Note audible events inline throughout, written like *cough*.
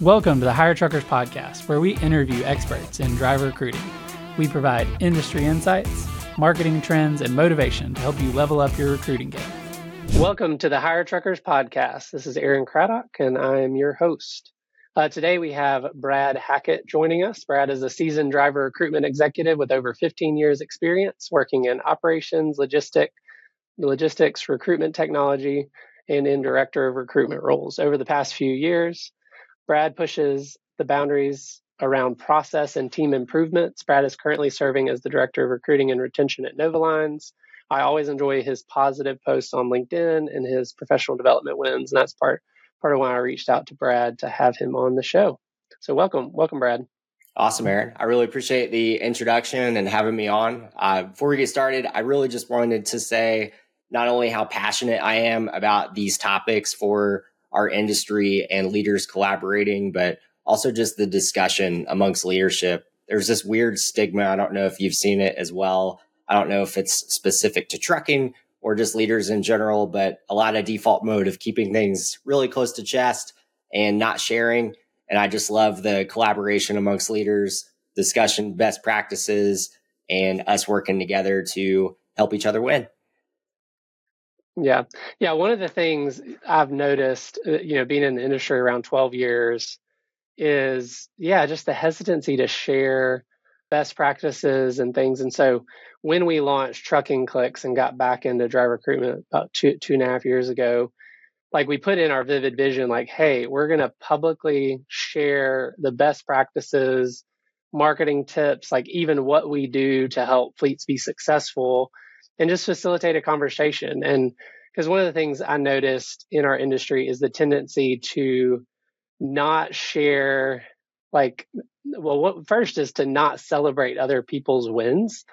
Welcome to the Hire Truckers Podcast, where we interview experts in driver recruiting. We provide industry insights, marketing trends, and motivation to help you level up your recruiting game. Welcome to the Hire Truckers Podcast. This is Aaron Craddock, and I am your host. Uh, today we have Brad Hackett joining us. Brad is a seasoned driver recruitment executive with over 15 years experience working in operations, logistic, logistics, recruitment technology, and in director of recruitment roles. Over the past few years, Brad pushes the boundaries around process and team improvements. Brad is currently serving as the director of recruiting and retention at Nova Lines. I always enjoy his positive posts on LinkedIn and his professional development wins, and that's part part of why I reached out to Brad to have him on the show. So welcome, welcome, Brad. Awesome, Aaron. I really appreciate the introduction and having me on. Uh, before we get started, I really just wanted to say not only how passionate I am about these topics for our industry and leaders collaborating, but also just the discussion amongst leadership. There's this weird stigma. I don't know if you've seen it as well. I don't know if it's specific to trucking or just leaders in general, but a lot of default mode of keeping things really close to chest and not sharing. And I just love the collaboration amongst leaders, discussion, best practices, and us working together to help each other win. Yeah. Yeah. One of the things I've noticed, uh, you know, being in the industry around 12 years is, yeah, just the hesitancy to share best practices and things. And so when we launched Trucking Clicks and got back into driver recruitment about two, two and a half years ago, like we put in our vivid vision, like, hey, we're going to publicly share the best practices, marketing tips, like even what we do to help fleets be successful and just facilitate a conversation. And because one of the things I noticed in our industry is the tendency to not share, like, well, what first is to not celebrate other people's wins.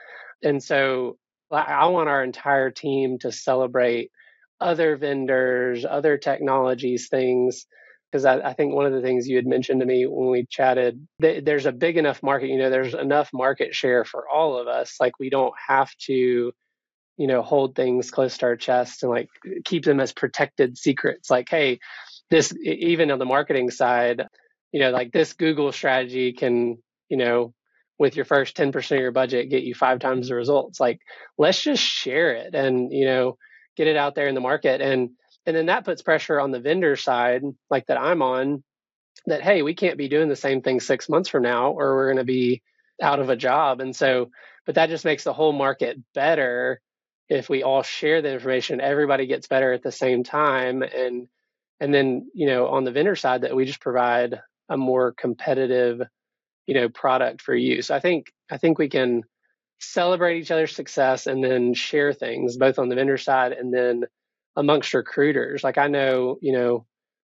And so I want our entire team to celebrate other vendors, other technologies, things. Because I, I, think one of the things you had mentioned to me when we chatted, th- there's a big enough market, you know, there's enough market share for all of us. Like, we don't have to you know, hold things close to our chest and like keep them as protected secrets. Like, hey, this, even on the marketing side, you know, like this Google strategy can, you know, with your first 10% of your budget, get you five times the results. Like, let's just share it and, you know, get it out there in the market. And, and then that puts pressure on the vendor side, like that I'm on, that, hey, we can't be doing the same thing six months from now, or we're going to be out of a job. And so, but that just makes the whole market better if we all share the information, everybody gets better at the same time. And and then, you know, on the vendor side that we just provide a more competitive, you know, product for you. So I think I think we can celebrate each other's success and then share things both on the vendor side and then amongst recruiters. Like I know, you know,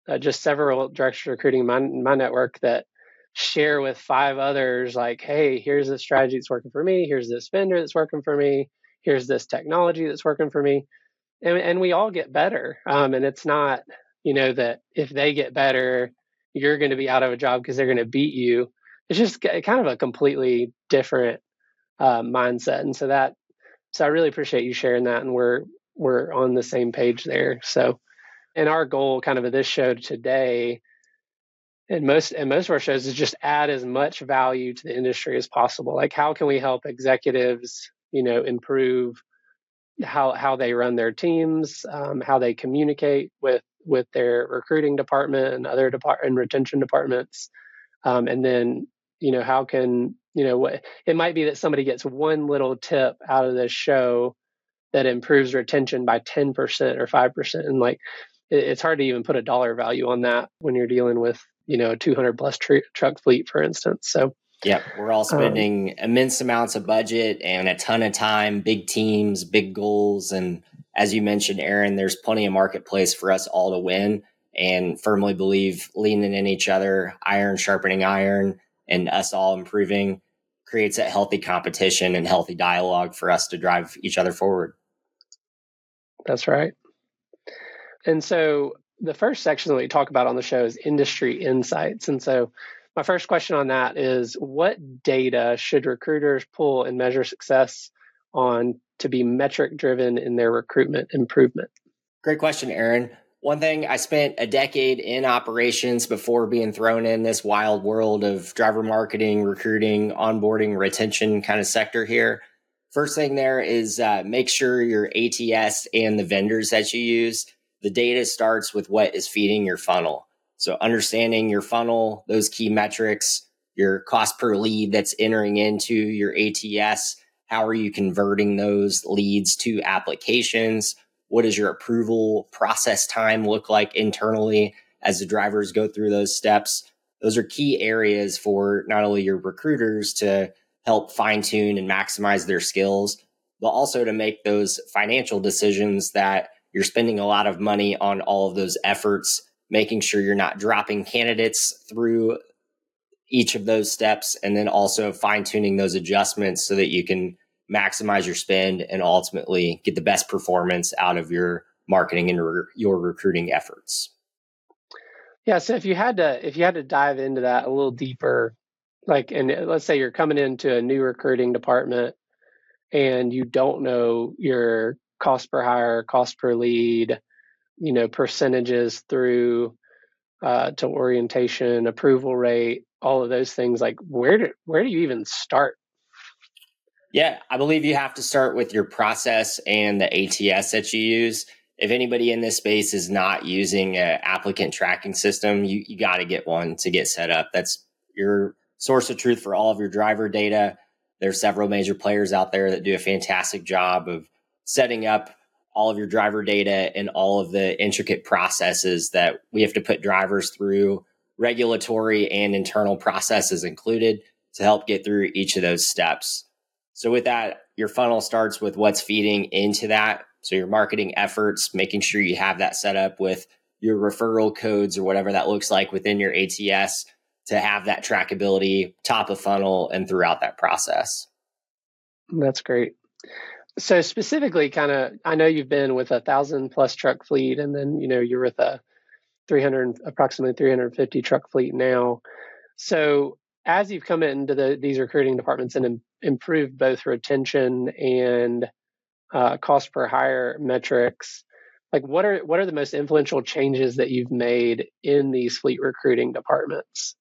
uh, just several directors recruiting in my, my network that share with five others like, hey, here's the strategy that's working for me. Here's this vendor that's working for me here's this technology that's working for me. And, and we all get better um, and it's not you know that if they get better you're going to be out of a job because they're going to beat you. It's just kind of a completely different uh, mindset and so that so i really appreciate you sharing that and we're we're on the same page there. So and our goal kind of of this show today and most and most of our shows is just add as much value to the industry as possible. Like how can we help executives you know improve how how they run their teams, um, how they communicate with with their recruiting department and other depart and retention departments, um, and then you know how can you know what it might be that somebody gets one little tip out of this show that improves retention by 10% or 5% and like it, it's hard to even put a dollar value on that when you're dealing with you know a 200 plus tr- truck fleet for instance. So yeah, we're all um, spending um, immense amounts of budget and a ton of time, big teams, big goals. And as you mentioned, Aaron, there's plenty of marketplace for us all to win and firmly believe leaning in each other, iron sharpening iron, and us all improving creates a healthy competition and healthy dialogue for us to drive each other forward. That's right. And so the first section that we talk about on the show is industry insights. And so my first question on that is what data should recruiters pull and measure success on to be metric driven in their recruitment improvement? Great question, Aaron. one thing I spent a decade in operations before being thrown in this wild world of driver marketing, recruiting, onboarding, retention kind of sector here. First thing there is uh, make sure your ATS and the vendors that you use, the data starts with what is feeding your funnel. So understanding your funnel, those key metrics, your cost per lead that's entering into your ATS, how are you converting those leads to applications? What does your approval process time look like internally as the drivers go through those steps? Those are key areas for not only your recruiters to help fine tune and maximize their skills, but also to make those financial decisions that you're spending a lot of money on all of those efforts, making sure you're not dropping candidates through each of those steps, and then also fine tuning those adjustments so that you can maximize your spend and ultimately get the best performance out of your marketing and re- your recruiting efforts. Yeah, so if you had to if you had to dive into that a little deeper, like and uh, let's say you're coming into a new recruiting department and you don't know your cost per hire, cost per lead, you know, percentages through uh, to orientation, approval rate, all of those things. Like, where do where do you even start yeah, I believe you have to start with your process and the ATS that you use. If anybody in this space is not using an applicant tracking system, you, you got to get one to get set up. That's your source of truth for all of your driver data. There's several major players out there that do a fantastic job of setting up all of your driver data and all of the intricate processes that we have to put drivers through, regulatory and internal processes included to help get through each of those steps. So with that, your funnel starts with what's feeding into that. So your marketing efforts, making sure you have that set up with your referral codes or whatever that looks like within your ATS to have that trackability top of funnel and throughout that process. That's great. So specifically kind of I know you've been with a thousand plus truck fleet and then you know you're with a 300 approximately 350 truck fleet now. So as you've come into the, these recruiting departments and Im- improved both retention and uh, cost per hire metrics, like what are what are the most influential changes that you've made in these fleet recruiting departments?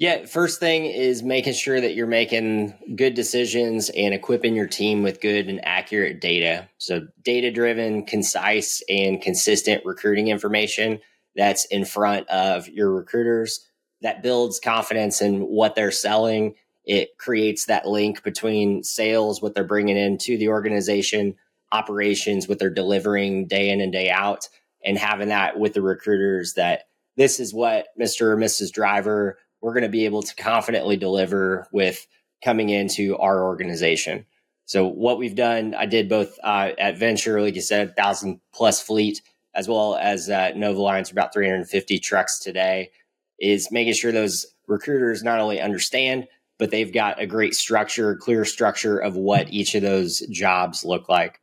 Yeah, first thing is making sure that you're making good decisions and equipping your team with good and accurate data. So, data driven, concise, and consistent recruiting information that's in front of your recruiters that builds confidence in what they're selling. It creates that link between sales, what they're bringing into the organization, operations, what they're delivering day in and day out, and having that with the recruiters that this is what Mr. or Mrs. Driver, we're going to be able to confidently deliver with coming into our organization. So what we've done, I did both uh, at Venture, like you said, thousand plus fleet, as well as at Nova Lines, about 350 trucks today is making sure those recruiters not only understand, but they've got a great structure, clear structure of what each of those jobs look like.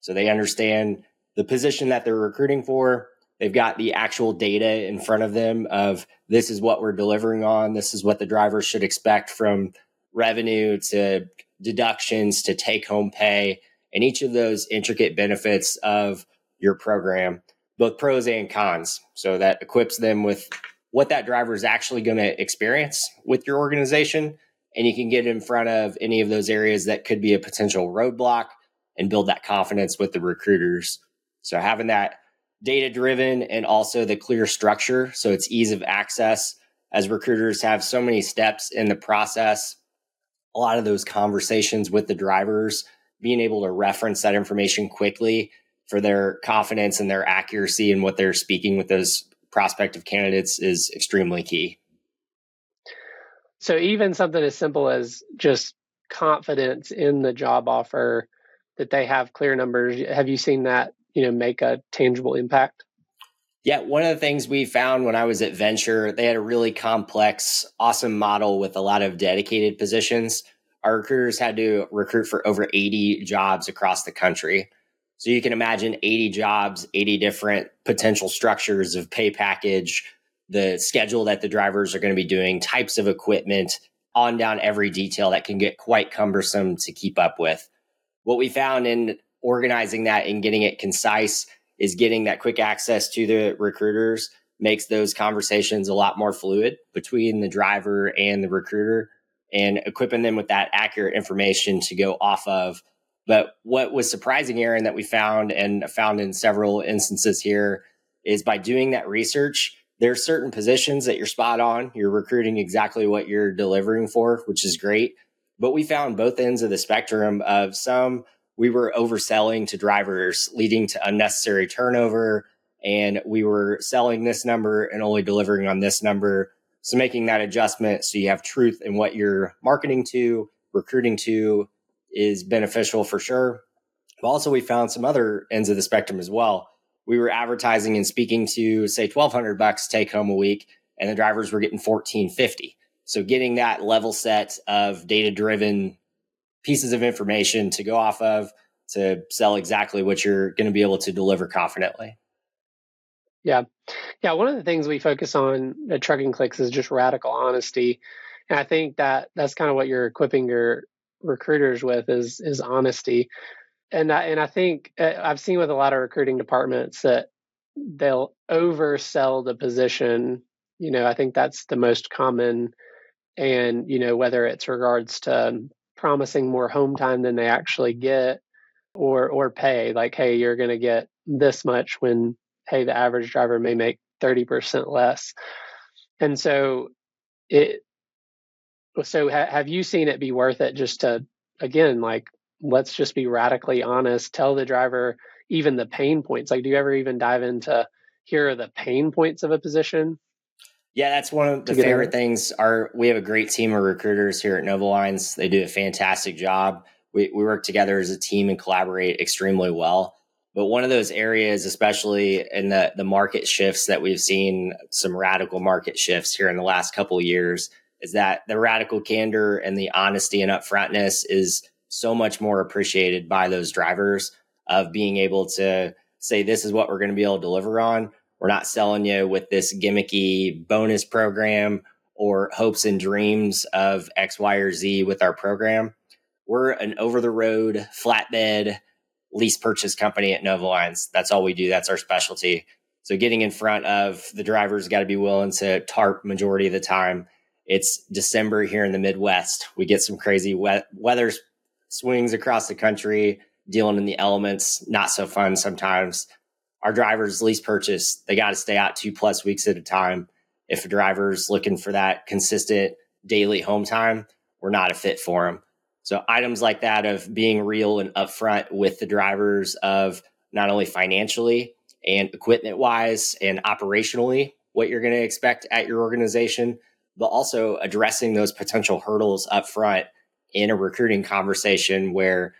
So they understand the position that they're recruiting for. They've got the actual data in front of them of this is what we're delivering on. This is what the drivers should expect from revenue to deductions to take home pay and each of those intricate benefits of your program, both pros and cons. So that equips them with what that driver is actually going to experience with your organization. And you can get in front of any of those areas that could be a potential roadblock and build that confidence with the recruiters. So having that data driven and also the clear structure. So it's ease of access as recruiters have so many steps in the process. A lot of those conversations with the drivers, being able to reference that information quickly for their confidence and their accuracy and what they're speaking with those prospective candidates is extremely key. So even something as simple as just confidence in the job offer that they have clear numbers, have you seen that, you know, make a tangible impact? Yeah, one of the things we found when I was at Venture, they had a really complex, awesome model with a lot of dedicated positions. Our recruiters had to recruit for over 80 jobs across the country. So you can imagine 80 jobs, 80 different potential structures of pay package, the schedule that the drivers are going to be doing, types of equipment, on down every detail that can get quite cumbersome to keep up with. What we found in organizing that and getting it concise is getting that quick access to the recruiters makes those conversations a lot more fluid between the driver and the recruiter and equipping them with that accurate information to go off of. But what was surprising, Aaron, that we found and found in several instances here is by doing that research, there are certain positions that you're spot on. You're recruiting exactly what you're delivering for, which is great. But we found both ends of the spectrum of some we were overselling to drivers, leading to unnecessary turnover. And we were selling this number and only delivering on this number. So making that adjustment so you have truth in what you're marketing to, recruiting to is beneficial for sure. But also we found some other ends of the spectrum as well. We were advertising and speaking to say 1200 bucks take home a week and the drivers were getting 1450. So getting that level set of data driven pieces of information to go off of to sell exactly what you're going to be able to deliver confidently. Yeah. Yeah. One of the things we focus on at Trucking Clicks is just radical honesty. And I think that that's kind of what you're equipping your recruiters with is, is honesty. And I, and I think uh, I've seen with a lot of recruiting departments that they'll oversell the position. You know, I think that's the most common. And, you know, whether it's regards to promising more home time than they actually get or or pay. Like hey you're going to get this much when hey the average driver may make 30% less. And so it so ha, have you seen it be worth it just to again like let's just be radically honest tell the driver even the pain points? Like do you ever even dive into here are the pain points of a position yeah, that's one of the favorite things. Our we have a great team of recruiters here at Nova Lines. They do a fantastic job. We we work together as a team and collaborate extremely well. But one of those areas, especially in the the market shifts that we've seen, some radical market shifts here in the last couple years, is that the radical candor and the honesty and upfrontness is so much more appreciated by those drivers of being able to say this is what we're going to be able to deliver on we're not selling you with this gimmicky bonus program or hopes and dreams of X, Y, or Z with our program. We're an over the road flatbed lease purchase company at Nova Lines. That's all we do. That's our specialty. So getting in front of the drivers got to be willing to tarp majority of the time. It's December here in the Midwest. We get some crazy we- weather swings across the country, dealing in the elements. Not so fun sometimes our drivers lease purchase, they got to stay out two plus weeks at a time. If a driver's looking for that consistent daily home time, we're not a fit for them. So items like that of being real and upfront with the drivers of not only financially and equipment wise and operationally what you're going to expect at your organization, but also addressing those potential hurdles upfront in a recruiting conversation where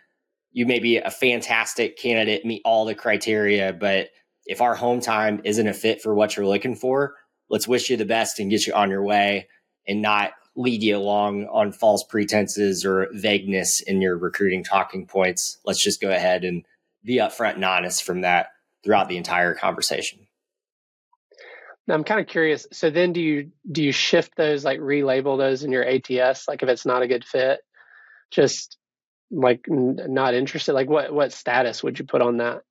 you may be a fantastic candidate, meet all the criteria, but if our home time isn't a fit for what you're looking for, let's wish you the best and get you on your way and not lead you along on false pretenses or vagueness in your recruiting talking points. Let's just go ahead and be upfront and honest from that throughout the entire conversation. Now I'm kind of curious. So then do you do you shift those like relabel those in your ATS like if it's not a good fit? Just like not interested? Like what what status would you put on that?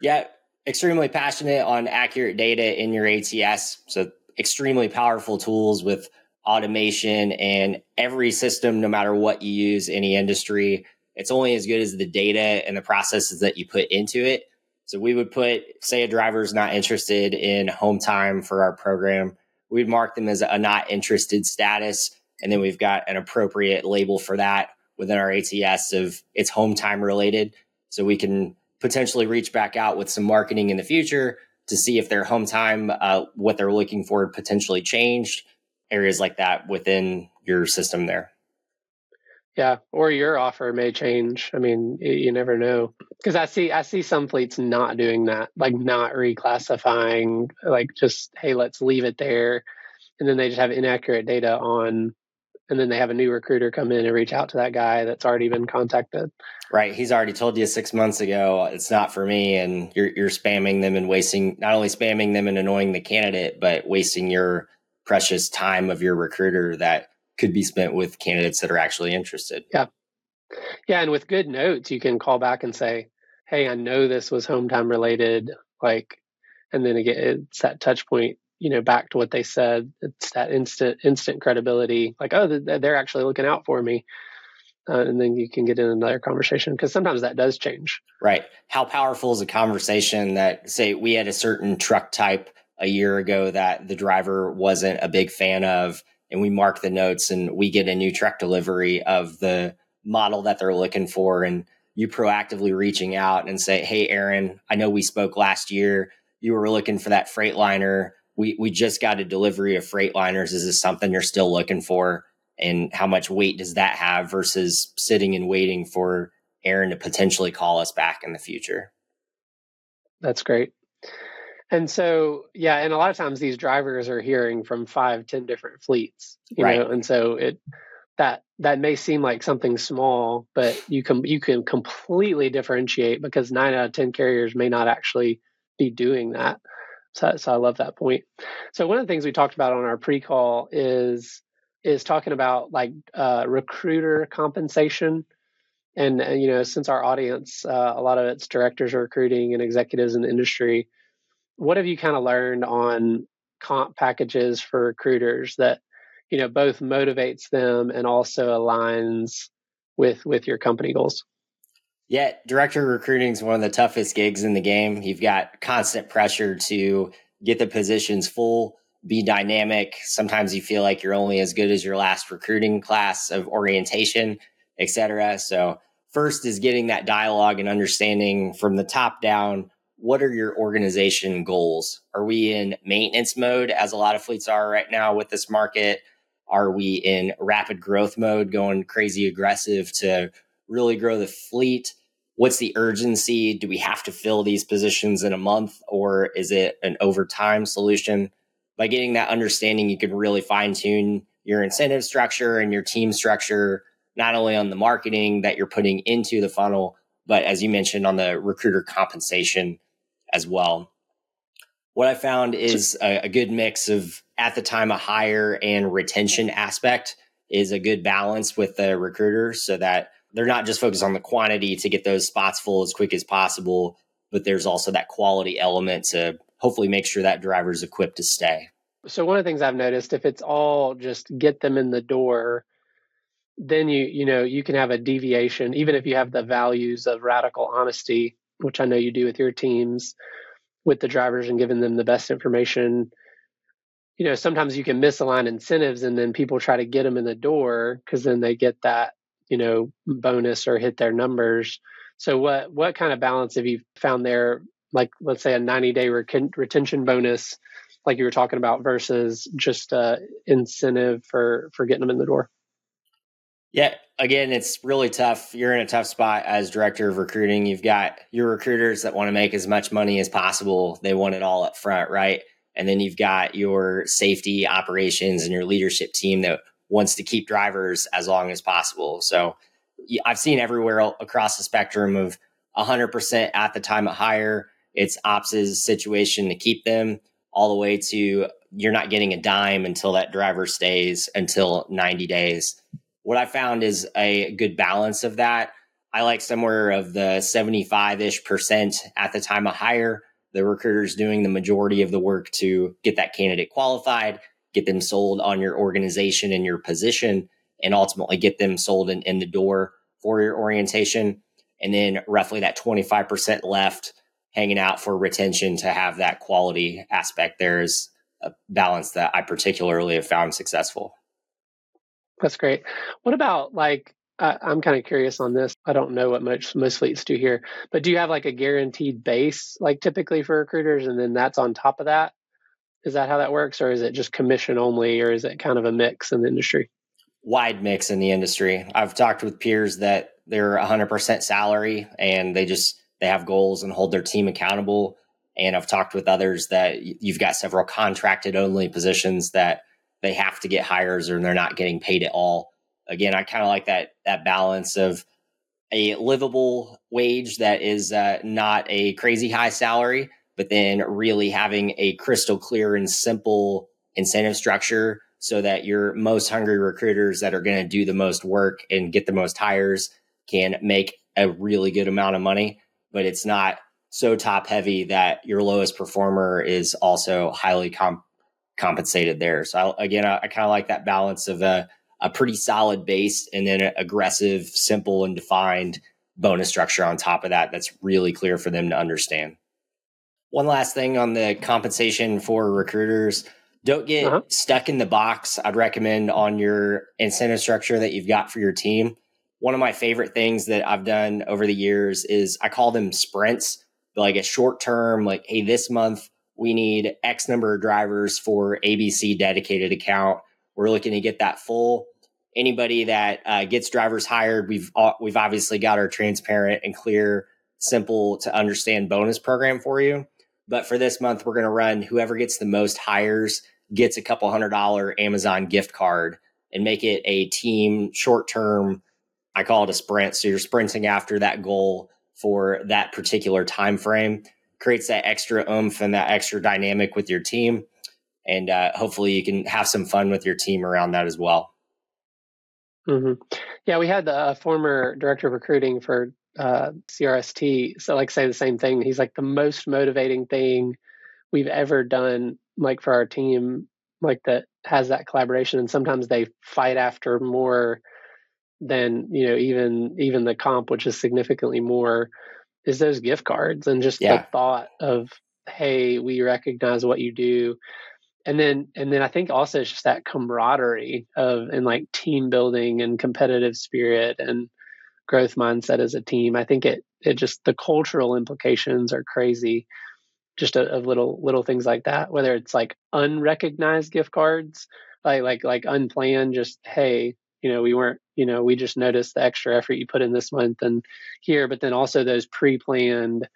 Yeah extremely passionate on accurate data in your ats so extremely powerful tools with automation and every system no matter what you use any industry it's only as good as the data and the processes that you put into it. So we would put say a driver is not interested in home time for our program we'd mark them as a not interested status and then we've got an appropriate label for that within our ATS of it's home time related. So we can potentially reach back out with some marketing in the future to see if their home time, uh, what they're looking for, potentially changed. Areas like that within your system there. Yeah, or your offer may change. I mean, you never know. Because I see, I see some fleets not doing that, like not reclassifying, like just hey, let's leave it there, and then they just have inaccurate data on and then they have a new recruiter come in and reach out to that guy that's already been contacted. Right. He's already told you six months ago it's not for me, and you're you're spamming them and wasting not only spamming them and annoying the candidate, but wasting your precious time of your recruiter that could be spent with candidates that are actually interested. Yeah. Yeah, and with good notes, you can call back and say, hey, I know this was home time related, like, and then again, it's that touch point, you know, back to what they said. It's that instant, instant credibility, like, oh, they're actually looking out for me. Uh, and then you can get in another conversation because sometimes that does change. Right. How powerful is a conversation that, say, we had a certain truck type a year ago that the driver wasn't a big fan of, and we mark the notes and we get a new truck delivery of the model that they're looking for. And you proactively reaching out and say, Hey, Aaron, I know we spoke last year. You were looking for that Freightliner. We, we just got a delivery of Freightliners. Is this something you're still looking for? And how much weight does that have versus sitting and waiting for Aaron to potentially call us back in the future? That's great. And so, yeah, and a lot of times these drivers are hearing from five, ten different fleets, you right. know, and so it that that may seem like something small, but you can you can completely differentiate because nine out of ten carriers may not actually be doing that. So, so I love that point. So one of the things we talked about on our pre-call is is talking about like uh, recruiter compensation, and, and, you know since our audience uh, a lot of it's directors of recruiting and executives in the industry, what have you kind of learned on comp packages for recruiters that you know both motivates them and also aligns with with your company goals yeah director recruiting is one of the toughest gigs in the game. You've got constant pressure to get the positions full be dynamic. Sometimes you feel like you're only as good as your last recruiting class of orientation etc so first is getting that dialogue and understanding from the top down what are your organization goals? Are we in maintenance mode as a lot of fleets are right now with this market? Are we in rapid growth mode, going crazy aggressive to really grow the fleet? What's the urgency? Do we have to fill these positions in a month or is it an overtime solution? By getting that understanding, you can really fine tune your incentive structure and your team structure, not only on the marketing that you're putting into the funnel, but as you mentioned, on the recruiter compensation as well. What I found is a, a good mix of at the time a hire and retention aspect is a good balance with the recruiters so that they're not just focused on the quantity to get those spots full as quick as possible, but there's also that quality element to hopefully make sure that driver's equipped to stay. So one of the things I've noticed if it's all just get them in the door, then you you know you can have a deviation even if you have the values of radical honesty, which I know you do with your teams with the drivers and giving them the best information you know, sometimes you can misalign incentives and then people try to get them in the door because then they get that, you know, bonus or hit their numbers. So what what kind of balance have you found there? Like let's say a 90 day retention bonus, like you were talking about, versus just a incentive for for getting them in the door. Yeah, again, it's really tough. You're in a tough spot as director of recruiting. You've got your recruiters that want to make as much money as possible. They want it all up front, right? And then you've got your safety operations and your leadership team that wants to keep drivers as long as possible. So I've seen everywhere across the spectrum of 100% at the time of hire. It's ops' situation to keep them all the way to you're not getting a dime until that driver stays until 90 days. What I found is a good balance of that. I like somewhere of the 75 ish percent at the time of hire the recruiter's doing the majority of the work to get that candidate qualified, get them sold on your organization and your position, and ultimately get them sold in, in the door for your orientation. And then roughly that 25% left hanging out for retention to have that quality aspect there is a balance that I particularly have found successful. That's great. What about like I, am kind of curious on this. I don't know what much most fleets do here, but do you have like a guaranteed base, like typically for recruiters, and then that's on top of that? Is that how that works, or is it just commission only, or is it kind of a mix in the industry? Wide mix in the industry. I've talked with peers that they're 100% salary and they just they have goals and hold their team accountable. And I've talked with others that you've got several contracted only positions that they have to get hires or they're not getting paid at all again, I kind of like that that balance of a livable wage that is uh, not a crazy high salary, but then really having a crystal clear and simple incentive structure so that your most hungry recruiters that are going to do the most work and get the most hires can make a really good amount of money. but it's not so top heavy that your lowest performer is also highly comp- compensated there. So I, again, I, I kind of like that balance of a, a pretty solid base and then an aggressive, simple, and defined bonus structure on top of that. That's really clear for them to understand. One last thing on the compensation for recruiters. Don't get uh-huh. stuck in the box. I'd recommend on your incentive structure that you've got for your team. One of my favorite things that I've done over the years is I call them sprints, like a short term, like, hey, this month we need X number of drivers for ABC dedicated account. We're looking to get that full. Anybody that uh, gets drivers hired, we've uh, we've obviously got our transparent and clear, simple to understand bonus program for you. But for this month, we're going to run whoever gets the most hires gets a couple hundred dollar Amazon gift card and make it a team short term. I call it a sprint. So you're sprinting after that goal for that particular time frame creates that extra oomph and that extra dynamic with your team. And uh, hopefully you can have some fun with your team around that as well. Mm-hmm. Yeah, we had a former director of recruiting for uh, CRST. So, like, say the same thing. He's like the most motivating thing we've ever done, like for our team, like that has that collaboration. And sometimes they fight after more than you know even even the comp, which is significantly more is those gift cards and just yeah. the thought of hey we recognize what you do and then and then i think also it's just that camaraderie of and like team building and competitive spirit and growth mindset as a team i think it it just the cultural implications are crazy. Just a, of little little things like that whether it's like unrecognized gift cards like like like unplanned just hey you know we weren't you know we just noticed the extra effort you put in this month and here but then also those pre-planned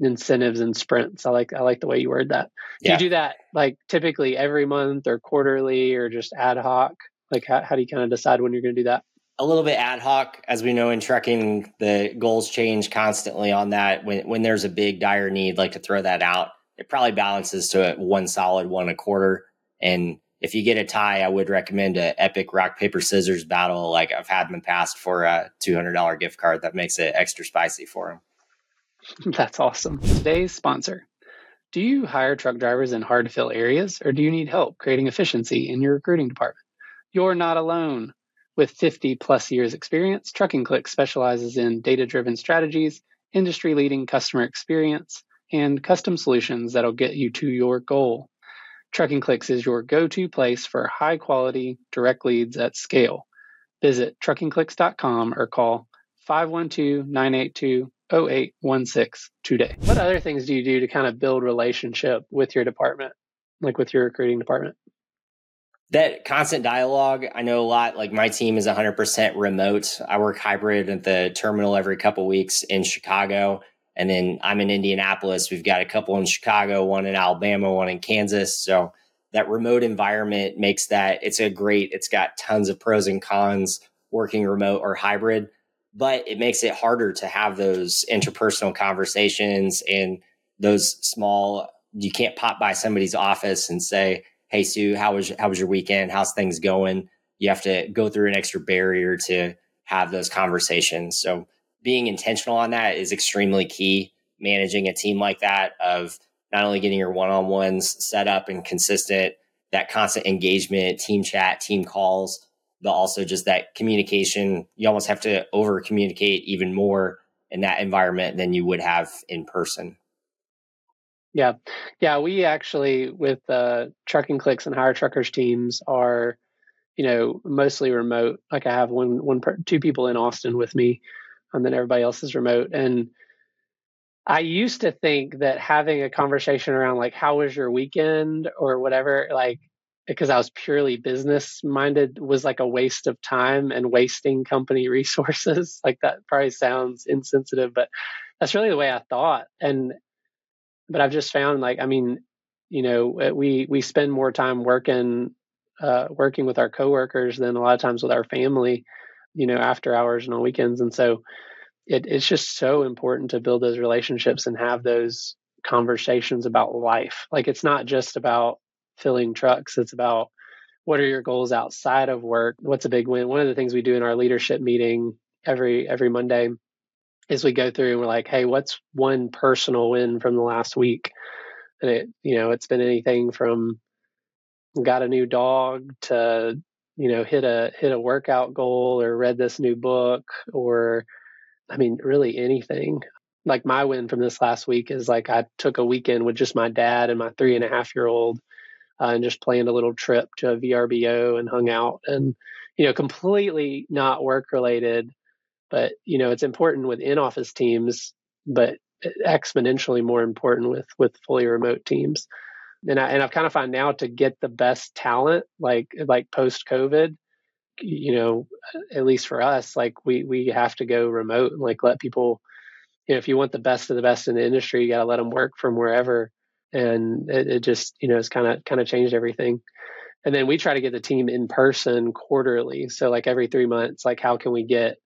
incentives and sprints. I like i like the way you word that. Do yeah. you do that like typically every month or quarterly or just ad hoc? Like how, how do you kind of decide when you're going to do that a little bit ad hoc as we know in trucking the goals change constantly on that when when there's a big dire need like to throw that out it probably balances to one solid one a quarter and if you get a tie, I would recommend a epic rock paper scissors battle like I've had in the past for a two hundred dollar gift card that makes it extra spicy for them. *laughs* That's awesome. Today's sponsor. Do you hire truck drivers in hard to fill areas, or do you need help creating efficiency in your recruiting department? You're not alone. With 50 plus years experience, Trucking Click specializes in data driven strategies, industry leading customer experience, and custom solutions that'll get you to your goal. Trucking Clicks is your go to place for high quality direct leads at scale. Visit truckingclicks.com or call 512 982 0816 today. What other things do you do to kind of build relationship with your department, like with your recruiting department? That constant dialogue, I know a lot. Like my team is 100% remote. I work hybrid at the terminal every couple weeks in Chicago. And then I'm in Indianapolis. We've got a couple in Chicago, one in Alabama, one in Kansas. So that remote environment makes that it's a great, it's got tons of pros and cons working remote or hybrid, but it makes it harder to have those interpersonal conversations and those small, you can't pop by somebody's office and say, Hey, Sue, how was, how was your weekend? How's things going? You have to go through an extra barrier to have those conversations. So being intentional on that is extremely key. Managing a team like that of not only getting your one on ones set up and consistent, that constant engagement, team chat, team calls, but also just that communication. You almost have to over communicate even more in that environment than you would have in person. Yeah. Yeah. We actually, with uh, trucking clicks and hire truckers teams, are, you know, mostly remote. Like I have one, one, two people in Austin with me and then everybody else is remote. And I used to think that having a conversation around like how was your weekend or whatever, like because I was purely business minded was like a waste of time and wasting company *laughs* resources. like that probably sounds insensitive, but that's really the way I thought. And but I've just found like I mean, you know, we we spend more time working uh, working with our coworkers than a lot of times with our family you know, after hours and on weekends. And so it, it's just so important to build those relationships and have those conversations about life. Like it's not just about filling trucks, it's about what are your goals outside of work? What's a big win? One of the things we do in our leadership meeting every every Monday as we go through and we're like, hey, what's one personal win from the last week? And it, you know, it's been anything from got a new dog to, you know, hit a hit a workout goal or read this new book or I mean, really anything. Like my win from this last week is like I took a weekend with just my dad and my three and a half year old uh, and just planned a little trip to a VRBO and hung out and, you know, completely not work related. But, you know, it's important with in office teams, but exponentially more important with with fully remote teams. And I and I've kind of found now to get the best talent, like like post COVID, you know, at least for us, like we we have to go remote and like let people, you know, if you want the best of the best in the industry, you got to let them work from wherever. And it, it just, you know, it's kind of kind of changed everything. And then we try to get the team in person quarterly. So like every three months, like how can we get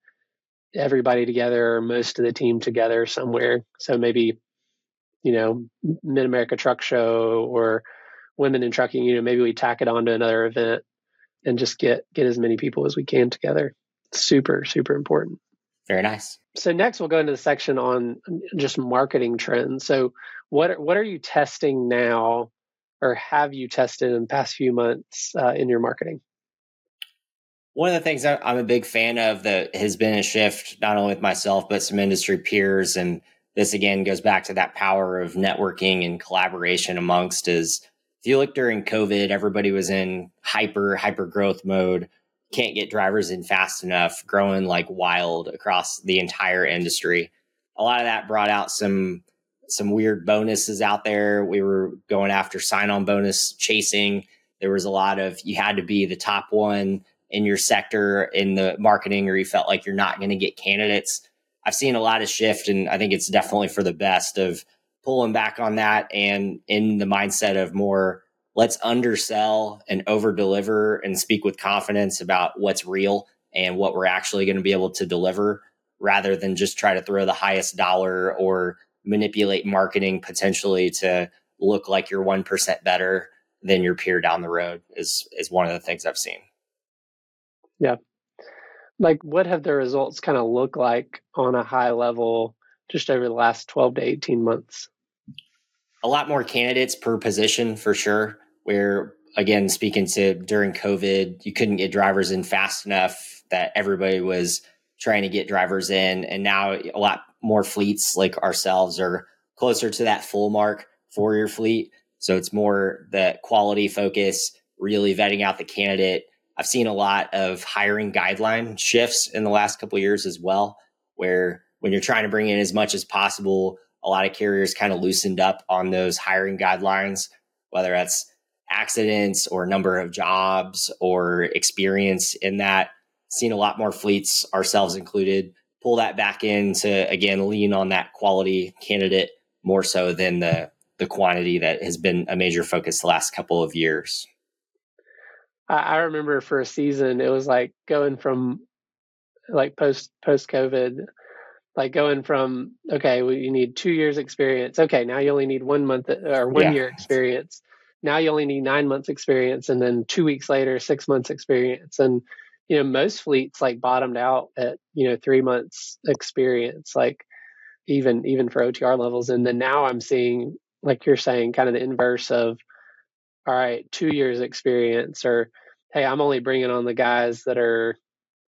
everybody together or most of the team together somewhere? So maybe, you know, Mid America Truck Show or Women in Trucking. You know, maybe we tack it on to another event and just get get as many people as we can together. Super super important. Very nice. So next we'll go into the section on just marketing trends. So what what are you testing now, or have you tested in the past few months uh, in your marketing? One of the things I'm a big fan of that has been a shift, not only with myself but some industry peers, and this again goes back to that power of networking and collaboration amongst is if you look during COVID, everybody was in hyper, hyper growth mode, can't get drivers in fast enough, growing like wild across the entire industry. A lot of that brought out some some weird bonuses out there. We were going after sign on bonus chasing. There was a lot of you had to be the top one in your sector in the marketing, or you felt like you're not going to get candidates. I've seen a lot of shift, and I think it's definitely for the best of pulling back on that and in the mindset of more let's undersell and over deliver and speak with confidence about what's real and what we're actually going to be able to deliver rather than just try to throw the highest dollar or manipulate marketing potentially to look like you're 1% better than your peer down the road is is one of the things I've seen. Yeah. Like what have the results kind of look like on a high level just over the last 12 to 18 months? a lot more candidates per position for sure. Where again, speaking to during COVID, you couldn't get drivers in fast enough that everybody was trying to get drivers in. And now a lot more fleets like ourselves are closer to that full mark for your fleet. So it's more the quality focus, really vetting out the candidate. I've seen a lot of hiring guideline shifts in the last couple years as well, where when you're trying to bring in as much as possible, a lot of carriers kind of loosened up on those hiring guidelines, whether that's accidents or number of jobs or experience in that. Seen a lot more fleets, ourselves included, pull that back in to again lean on that quality candidate more so than the the quantity that has been a major focus the last couple of years. I remember for a season it was like going from like post post COVID like going from okay well, you need two years experience. Okay now you only need one month uh, or one yeah. year experience. Now you only need nine months experience and then two weeks later six months experience. And you know most fleets like bottomed out at you know three months experience like even even for otr levels. And then now i'm seeing like you're saying kind of the inverse of all right two years experience or hey i'm only bringing on the guys that are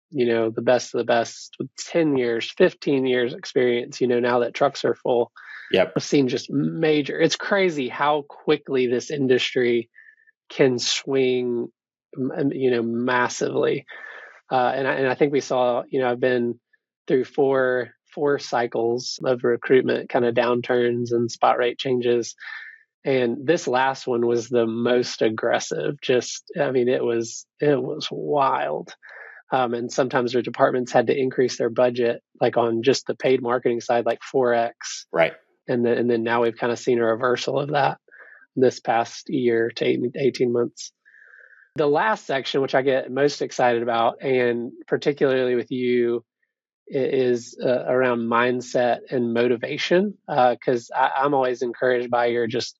you know the best of the best with 10 years 15 years experience you know now that trucks are full. Yep. I've seen just major it's crazy how quickly this industry can swing you know massively. Uh, and, I, and i think we saw you know i've been through four four cycles of recruitment kind of downturns and spot rate changes and this last one was the most aggressive just i mean it was it was wild um, and sometimes their departments had to increase their budget, like on just the paid marketing side, like 4x. Right. And then, and then now we've kind of seen a reversal of that this past year to 18 months. The last section, which I get most excited about, and particularly with you, is uh, around mindset and motivation. Because uh, I'm always encouraged by your just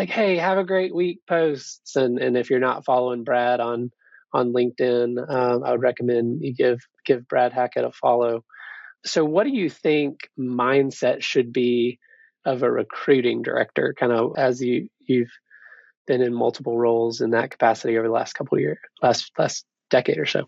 like, hey, have a great week posts. And, and if you're not following Brad on on LinkedIn. Um, I would recommend you give give Brad Hackett a follow. So, what do you think mindset should be of a recruiting director? Kind of as you you've been in multiple roles in that capacity over the last couple years, last last decade or so.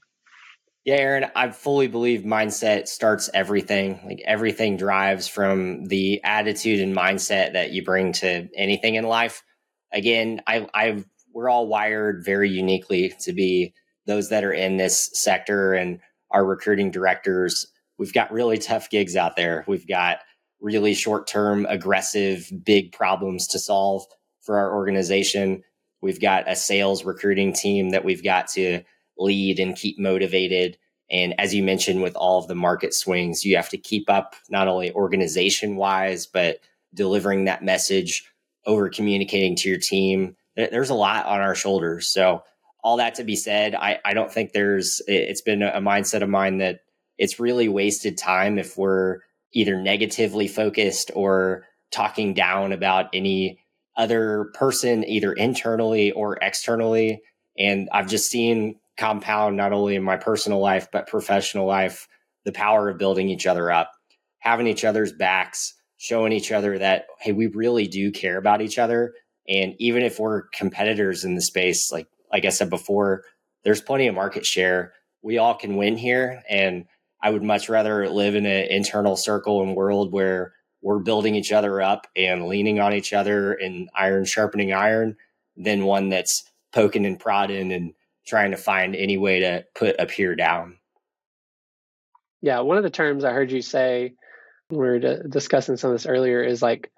Yeah, Aaron, I fully believe mindset starts everything. Like everything drives from the attitude and mindset that you bring to anything in life. Again, I, I've we're all wired very uniquely to be those that are in this sector and our recruiting directors. We've got really tough gigs out there. We've got really short term, aggressive, big problems to solve for our organization. We've got a sales recruiting team that we've got to lead and keep motivated. And as you mentioned, with all of the market swings, you have to keep up not only organization wise, but delivering that message, over communicating to your team. There's a lot on our shoulders. So, all that to be said, I, I don't think there's, it's been a mindset of mine that it's really wasted time if we're either negatively focused or talking down about any other person, either internally or externally. And I've just seen compound not only in my personal life but professional life the power of building each other up having each other's backs showing each other that hey we really do care about each other. And even if we're competitors in the space like like i said before there's plenty of market share. We all can win here. And i would much rather live in an internal circle and world where we're building each other up and leaning on each other and iron sharpening iron than one that's poking and prodding and trying to find any way to put a peer down. Yeah, one of the terms I heard you say when we were discussing some of this earlier is like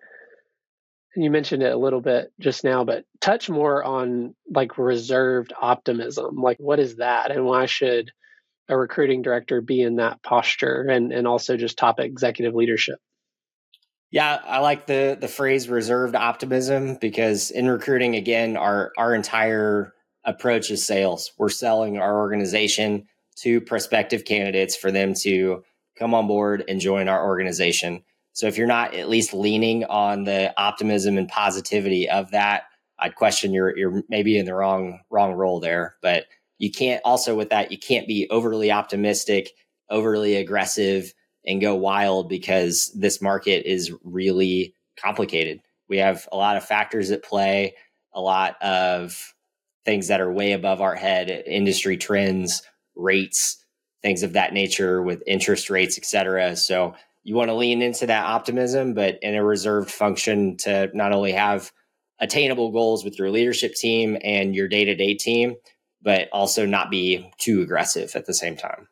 and you mentioned it a little bit just now, but touch more on like reserved optimism. Like, what is that, and why should a recruiting director be in that posture, and and also just top executive leadership? Yeah, I like the the phrase reserved optimism because in recruiting, again, our our entire approach is sales. We're selling our organization to prospective candidates for them to come on board and join our organization. So if you're not at least leaning on the optimism and positivity of that, I'd question you're you're maybe in the wrong wrong role there. But you can't also with that you can't be overly optimistic, overly aggressive, and go wild because this market is really complicated. We have a lot of factors at play, a lot of things that are way above our head, industry trends, rates, things of that nature with interest rates, et cetera. So you want to lean into that optimism, but in a reserved function to not only have attainable goals with your leadership team and your day to day team, but also not be too aggressive at the same time.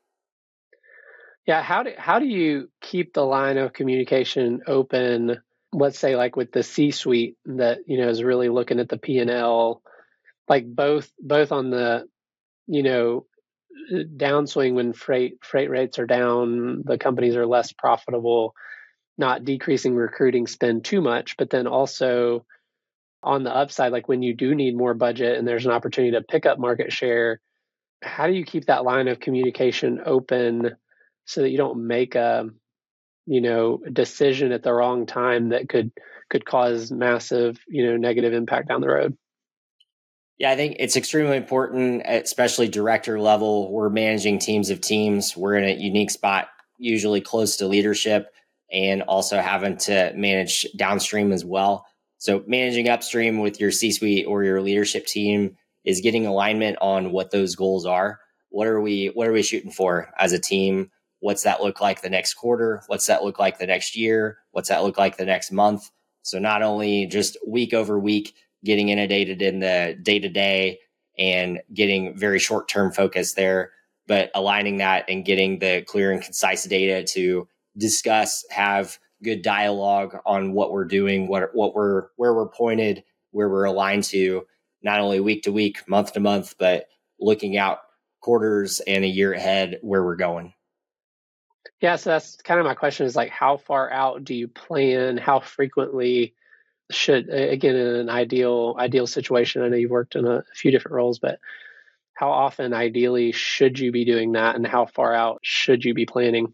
Yeah, how do how do you keep the line of communication open? Let's say, like with the C suite that you know is really looking at the P and L like both both on the you know downswing when freight freight rates are down the companies are less profitable not decreasing recruiting spend too much but then also on the upside like when you do need more budget and there's an opportunity to pick up market share how do you keep that line of communication open so that you don't make a you know decision at the wrong time that could could cause massive you know negative impact down the road yeah, I think it's extremely important, especially director level. We're managing teams of teams. We're in a unique spot, usually close to leadership, and also having to manage downstream as well. So, managing upstream with your C suite or your leadership team is getting alignment on what those goals are. What are we What are we shooting for as a team? What's that look like the next quarter? What's that look like the next year? What's that look like the next month? So, not only just week over week getting inundated in the day to day and getting very short term focus there, but aligning that and getting the clear and concise data to discuss, have good dialogue on what we're doing, what what we're where we're pointed, where we're aligned to, not only week to week, month to month, but looking out quarters and a year ahead where we're going. Yeah, so that's kind of my question is like how far out do you plan? How frequently should again in an ideal ideal situation i know you've worked in a few different roles but how often ideally should you be doing that and how far out should you be planning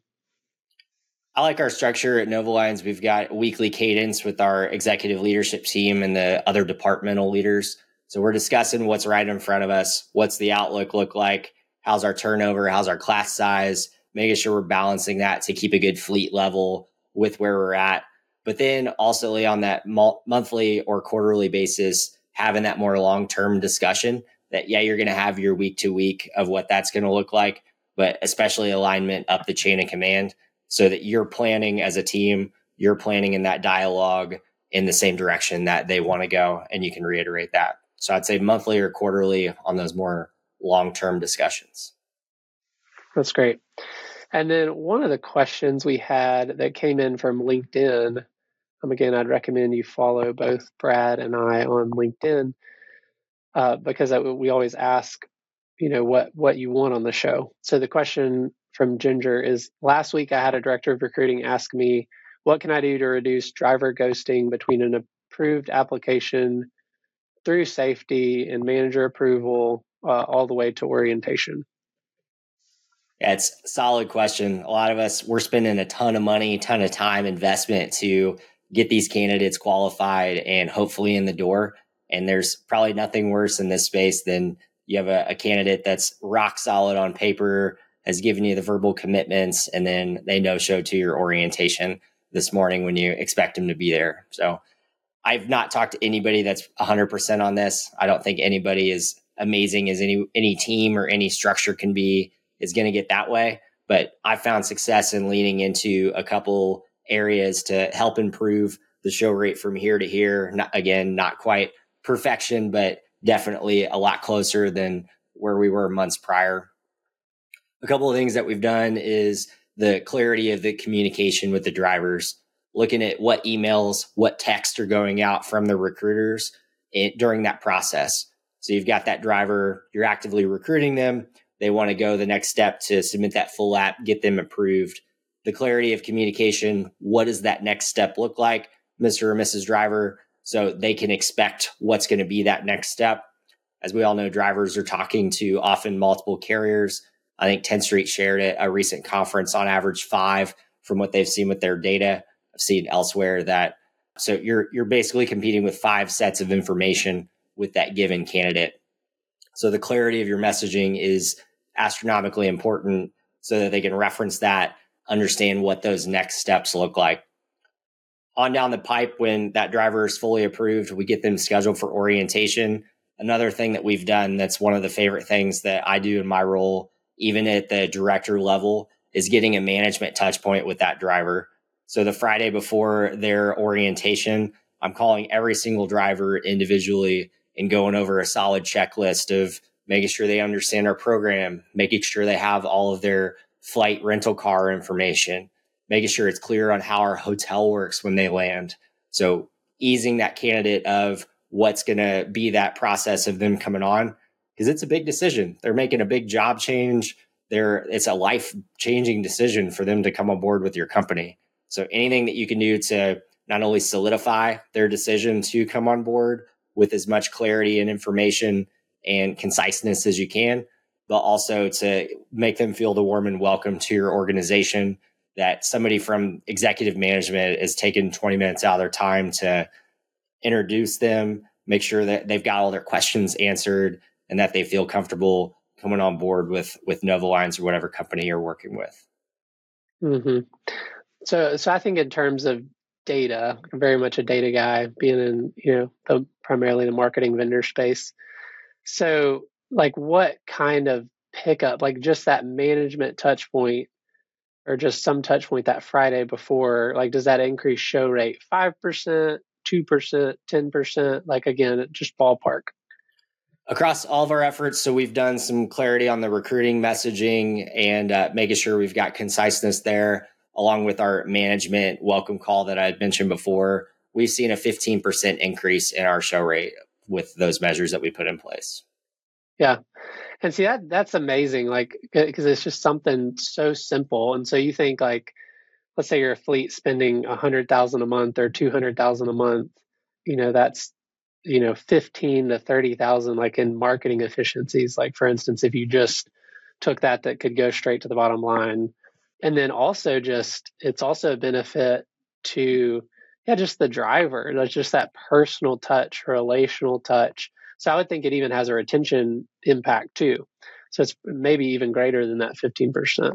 I like our structure at Nova Lines. We've got weekly cadence with our executive leadership team and the other departmental leaders. So we're discussing what's right in front of us. What's the outlook look like? How's our turnover? How's our class size? making sure we're balancing that to keep a good fleet level with where we're at. But then also on that monthly or quarterly basis, having that more long term discussion that, yeah, you're going to have your week to week of what that's going to look like, but especially alignment up the chain of command so that you're planning as a team, you're planning in that dialogue in the same direction that they want to go, and you can reiterate that. So I'd say monthly or quarterly on those more long term discussions. That's great. And then one of the questions we had that came in from LinkedIn, um, again, I'd recommend you follow both Brad and I on LinkedIn uh, because we always ask, you know, what what you want on the show. So the question from Ginger is: Last week, I had a director of recruiting ask me, "What can I do to reduce driver ghosting between an approved application through safety and manager approval uh, all the way to orientation?" It's a solid question. A lot of us we're spending a ton of money, ton of time investment to get these candidates qualified and hopefully in the door. And there's probably nothing worse in this space than you have a, a candidate that's rock solid on paper, has given you the verbal commitments, and then they no show to your orientation this morning when you expect them to be there. So I've not talked to anybody that's 100% on this. I don't think anybody is amazing as any any team or any structure can be is going to get that way. But I found success in leaning into a couple areas to help improve the show rate from here to here. Not, again, not quite perfection, but definitely a lot closer than where we were months prior. A couple of things that we've done is the clarity of the communication with the drivers, looking at what emails, what texts are going out from the recruiters during that process. So you've got that driver, you're actively recruiting them they want to go the next step to submit that full app, get them approved. The clarity of communication. What does that next step look like, Mr. or Mrs. Driver? So they can expect what's going to be that next step. As we all know, drivers are talking to often multiple carriers. I think Tenstreet shared at a recent conference on average five from what they've seen with their data. I've seen elsewhere that so you're you're basically competing with five sets of information with that given candidate. So the clarity of your messaging is astronomically important so that they can reference that, understand what those next steps look like. On down the pipe, when that driver is fully approved, we get them scheduled for orientation. Another thing that we've done that's one of the favorite things that I do in my role, even at the director level, is getting a management touch point with that driver. So the Friday before their orientation, I'm calling every single driver individually and going over a solid checklist of making sure they understand our program, making sure they have all of their flight rental car information, making sure it's clear on how our hotel works when they land. So easing that candidate of what's going to be that process of them coming on because it's a big decision. They're making a big job change. They're, it's a life changing decision for them to come on board with your company. So anything that you can do to not only solidify their decision to come on board with as much clarity and information and conciseness as you can, but also to make them feel the warm and welcome to your organization. That somebody from executive management is taking 20 minutes out of their time to introduce them, make sure that they've got all their questions answered, and that they feel comfortable coming on board with with Nova Lines or whatever company you're working with. Mm-hmm. So, so I think in terms of data, I'm very much a data guy, being in you know the, primarily the marketing vendor space. So, like, what kind of pickup, like just that management touch point or just some touch point that Friday before, like, does that increase show rate 5%, 2%, 10%? Like, again, just ballpark. Across all of our efforts, so we've done some clarity on the recruiting messaging and uh, making sure we've got conciseness there, along with our management welcome call that I had mentioned before. We've seen a 15% increase in our show rate with those measures that we put in place. Yeah. And see that that's amazing like because it's just something so simple and so you think like let's say you're a fleet spending a 100,000 a month or 200,000 a month you know that's you know 15 to 30,000 like in marketing efficiencies like for instance if you just took that that could go straight to the bottom line and then also just it's also a benefit to yeah, just the driver. That's just that personal touch, relational touch. So I would think it even has a retention impact too. So it's maybe even greater than that 15%.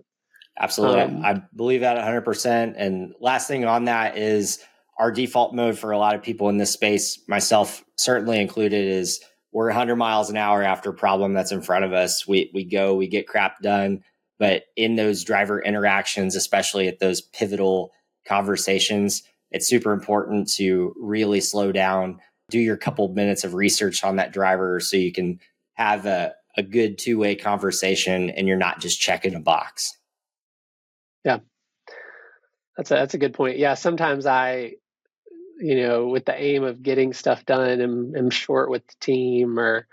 Absolutely. Um, I believe that 100%. And last thing on that is our default mode for a lot of people in this space, myself certainly included, is we're 100 miles an hour after a problem that's in front of us. We, we go, we get crap done. But in those driver interactions, especially at those pivotal conversations, it's super important to really slow down, do your couple minutes of research on that driver so you can have a, a good two way conversation and you're not just checking a box. Yeah. That's a, that's a good point. Yeah. Sometimes I, you know, with the aim of getting stuff done, am, am short with the team or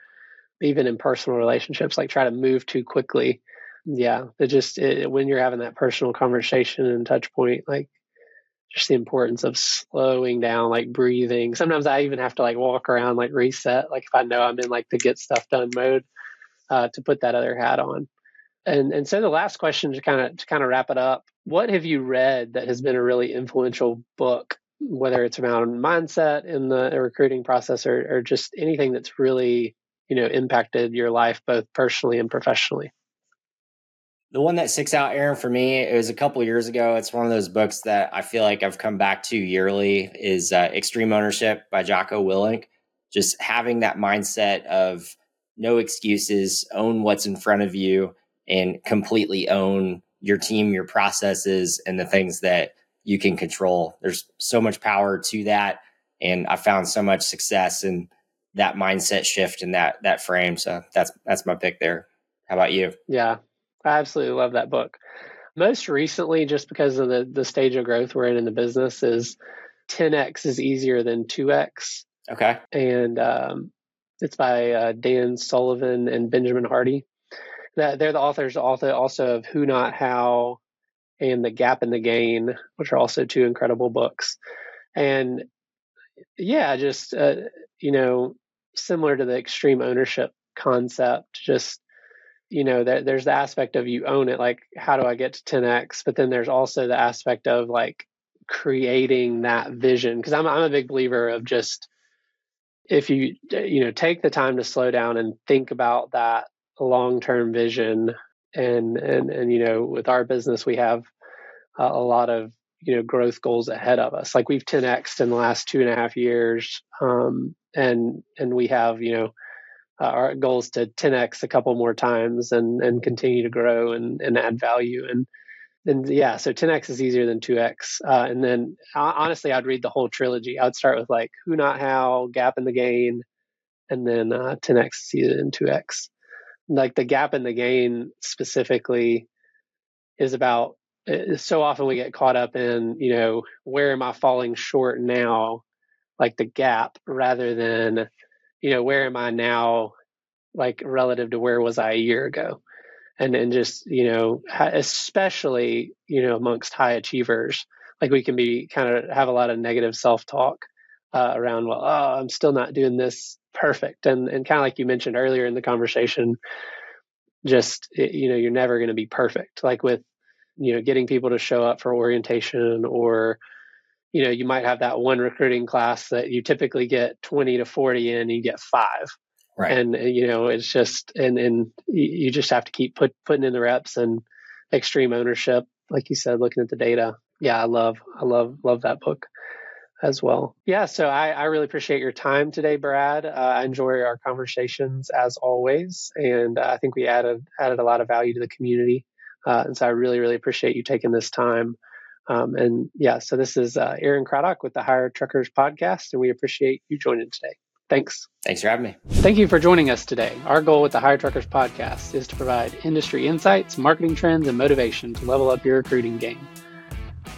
even in personal relationships, like try to move too quickly. Yeah. It just, it, when you're having that personal conversation and touch point, like just the importance of slowing down, like breathing. Sometimes I even have to like walk around, like reset, like if I know I'm in like the get stuff done mode, uh, to put that other hat on. And and so the last question to kind of to kind of wrap it up, what have you read that has been a really influential book, whether it's around mindset in the recruiting process or, or just anything that's really you know impacted your life both personally and professionally? The one that sticks out, Aaron, for me, it was a couple years ago. It's one of those books that I feel like I've come back to yearly. Is uh, Extreme Ownership by Jocko Willink. Just having that mindset of no excuses, own what's in front of you, and completely own your team, your processes, and the things that you can control. There's so much power to that, and I found so much success in that mindset shift and that that frame. So that's that's my pick there. How about you? Yeah, I absolutely love that book. Most recently, just because of the the stage of growth we're in in the business, is 10x is easier than 2x. Okay. And um, it's by uh, Dan Sullivan and Benjamin Hardy. That they're the authors also also of Who Not How and The Gap and the Gain, which are also two incredible books. And yeah, just uh, you know, similar to the extreme ownership concept, just you know there, there's the aspect of you own it like how do i get to 10x but then there's also the aspect of like creating that vision because I'm, I'm a big believer of just if you you know take the time to slow down and think about that long-term vision and and and you know with our business we have a, a lot of you know growth goals ahead of us. Like we've 10x in the last two and a half years um, and and we have you know uh, our goals to 10x a couple more times and and continue to grow and and add value. And and yeah so 10x is easier than 2x uh, and then uh, honestly i'd read the whole trilogy. I'd start with like who not how gap and the gain and then uh, 10x is easier than 2x like the gap and the gain specifically is about uh, so often we get caught up in you know where am i falling short now? Like the gap rather than you know, where am I now, like relative to where was I a year ago? And and just you know, especially you know amongst high achievers, like we can be kind of have a lot of negative self talk uh, around. Well, oh, I'm still not doing this perfect, and and kind of like you mentioned earlier in the conversation, just you know, you're never going to be perfect. Like with you know, getting people to show up for orientation or you know, you might have that one recruiting class that you typically get 20 to 40 in, and you get five. Right. And, you know, it's just, and, and you just have to keep put, putting in the reps and extreme ownership. Like you said, looking at the data. Yeah. I love, I love, love that book as well. Yeah. So I, I really appreciate your time today, Brad. Uh, I enjoy our conversations as always. And uh, I think we added, added a lot of value to the community. Uh, and so I really, really appreciate you taking this time um, and yeah, so this is uh, Aaron Craddock with the HireTruckers podcast, and we appreciate you joining today. Thanks. Thanks for having me. Thank you for joining us today. Our goal with the HireTruckers podcast is to provide industry insights, marketing trends, and motivation to level up your recruiting game.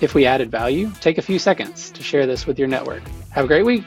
If we added value, take a few seconds to share this with your network. Have a great week.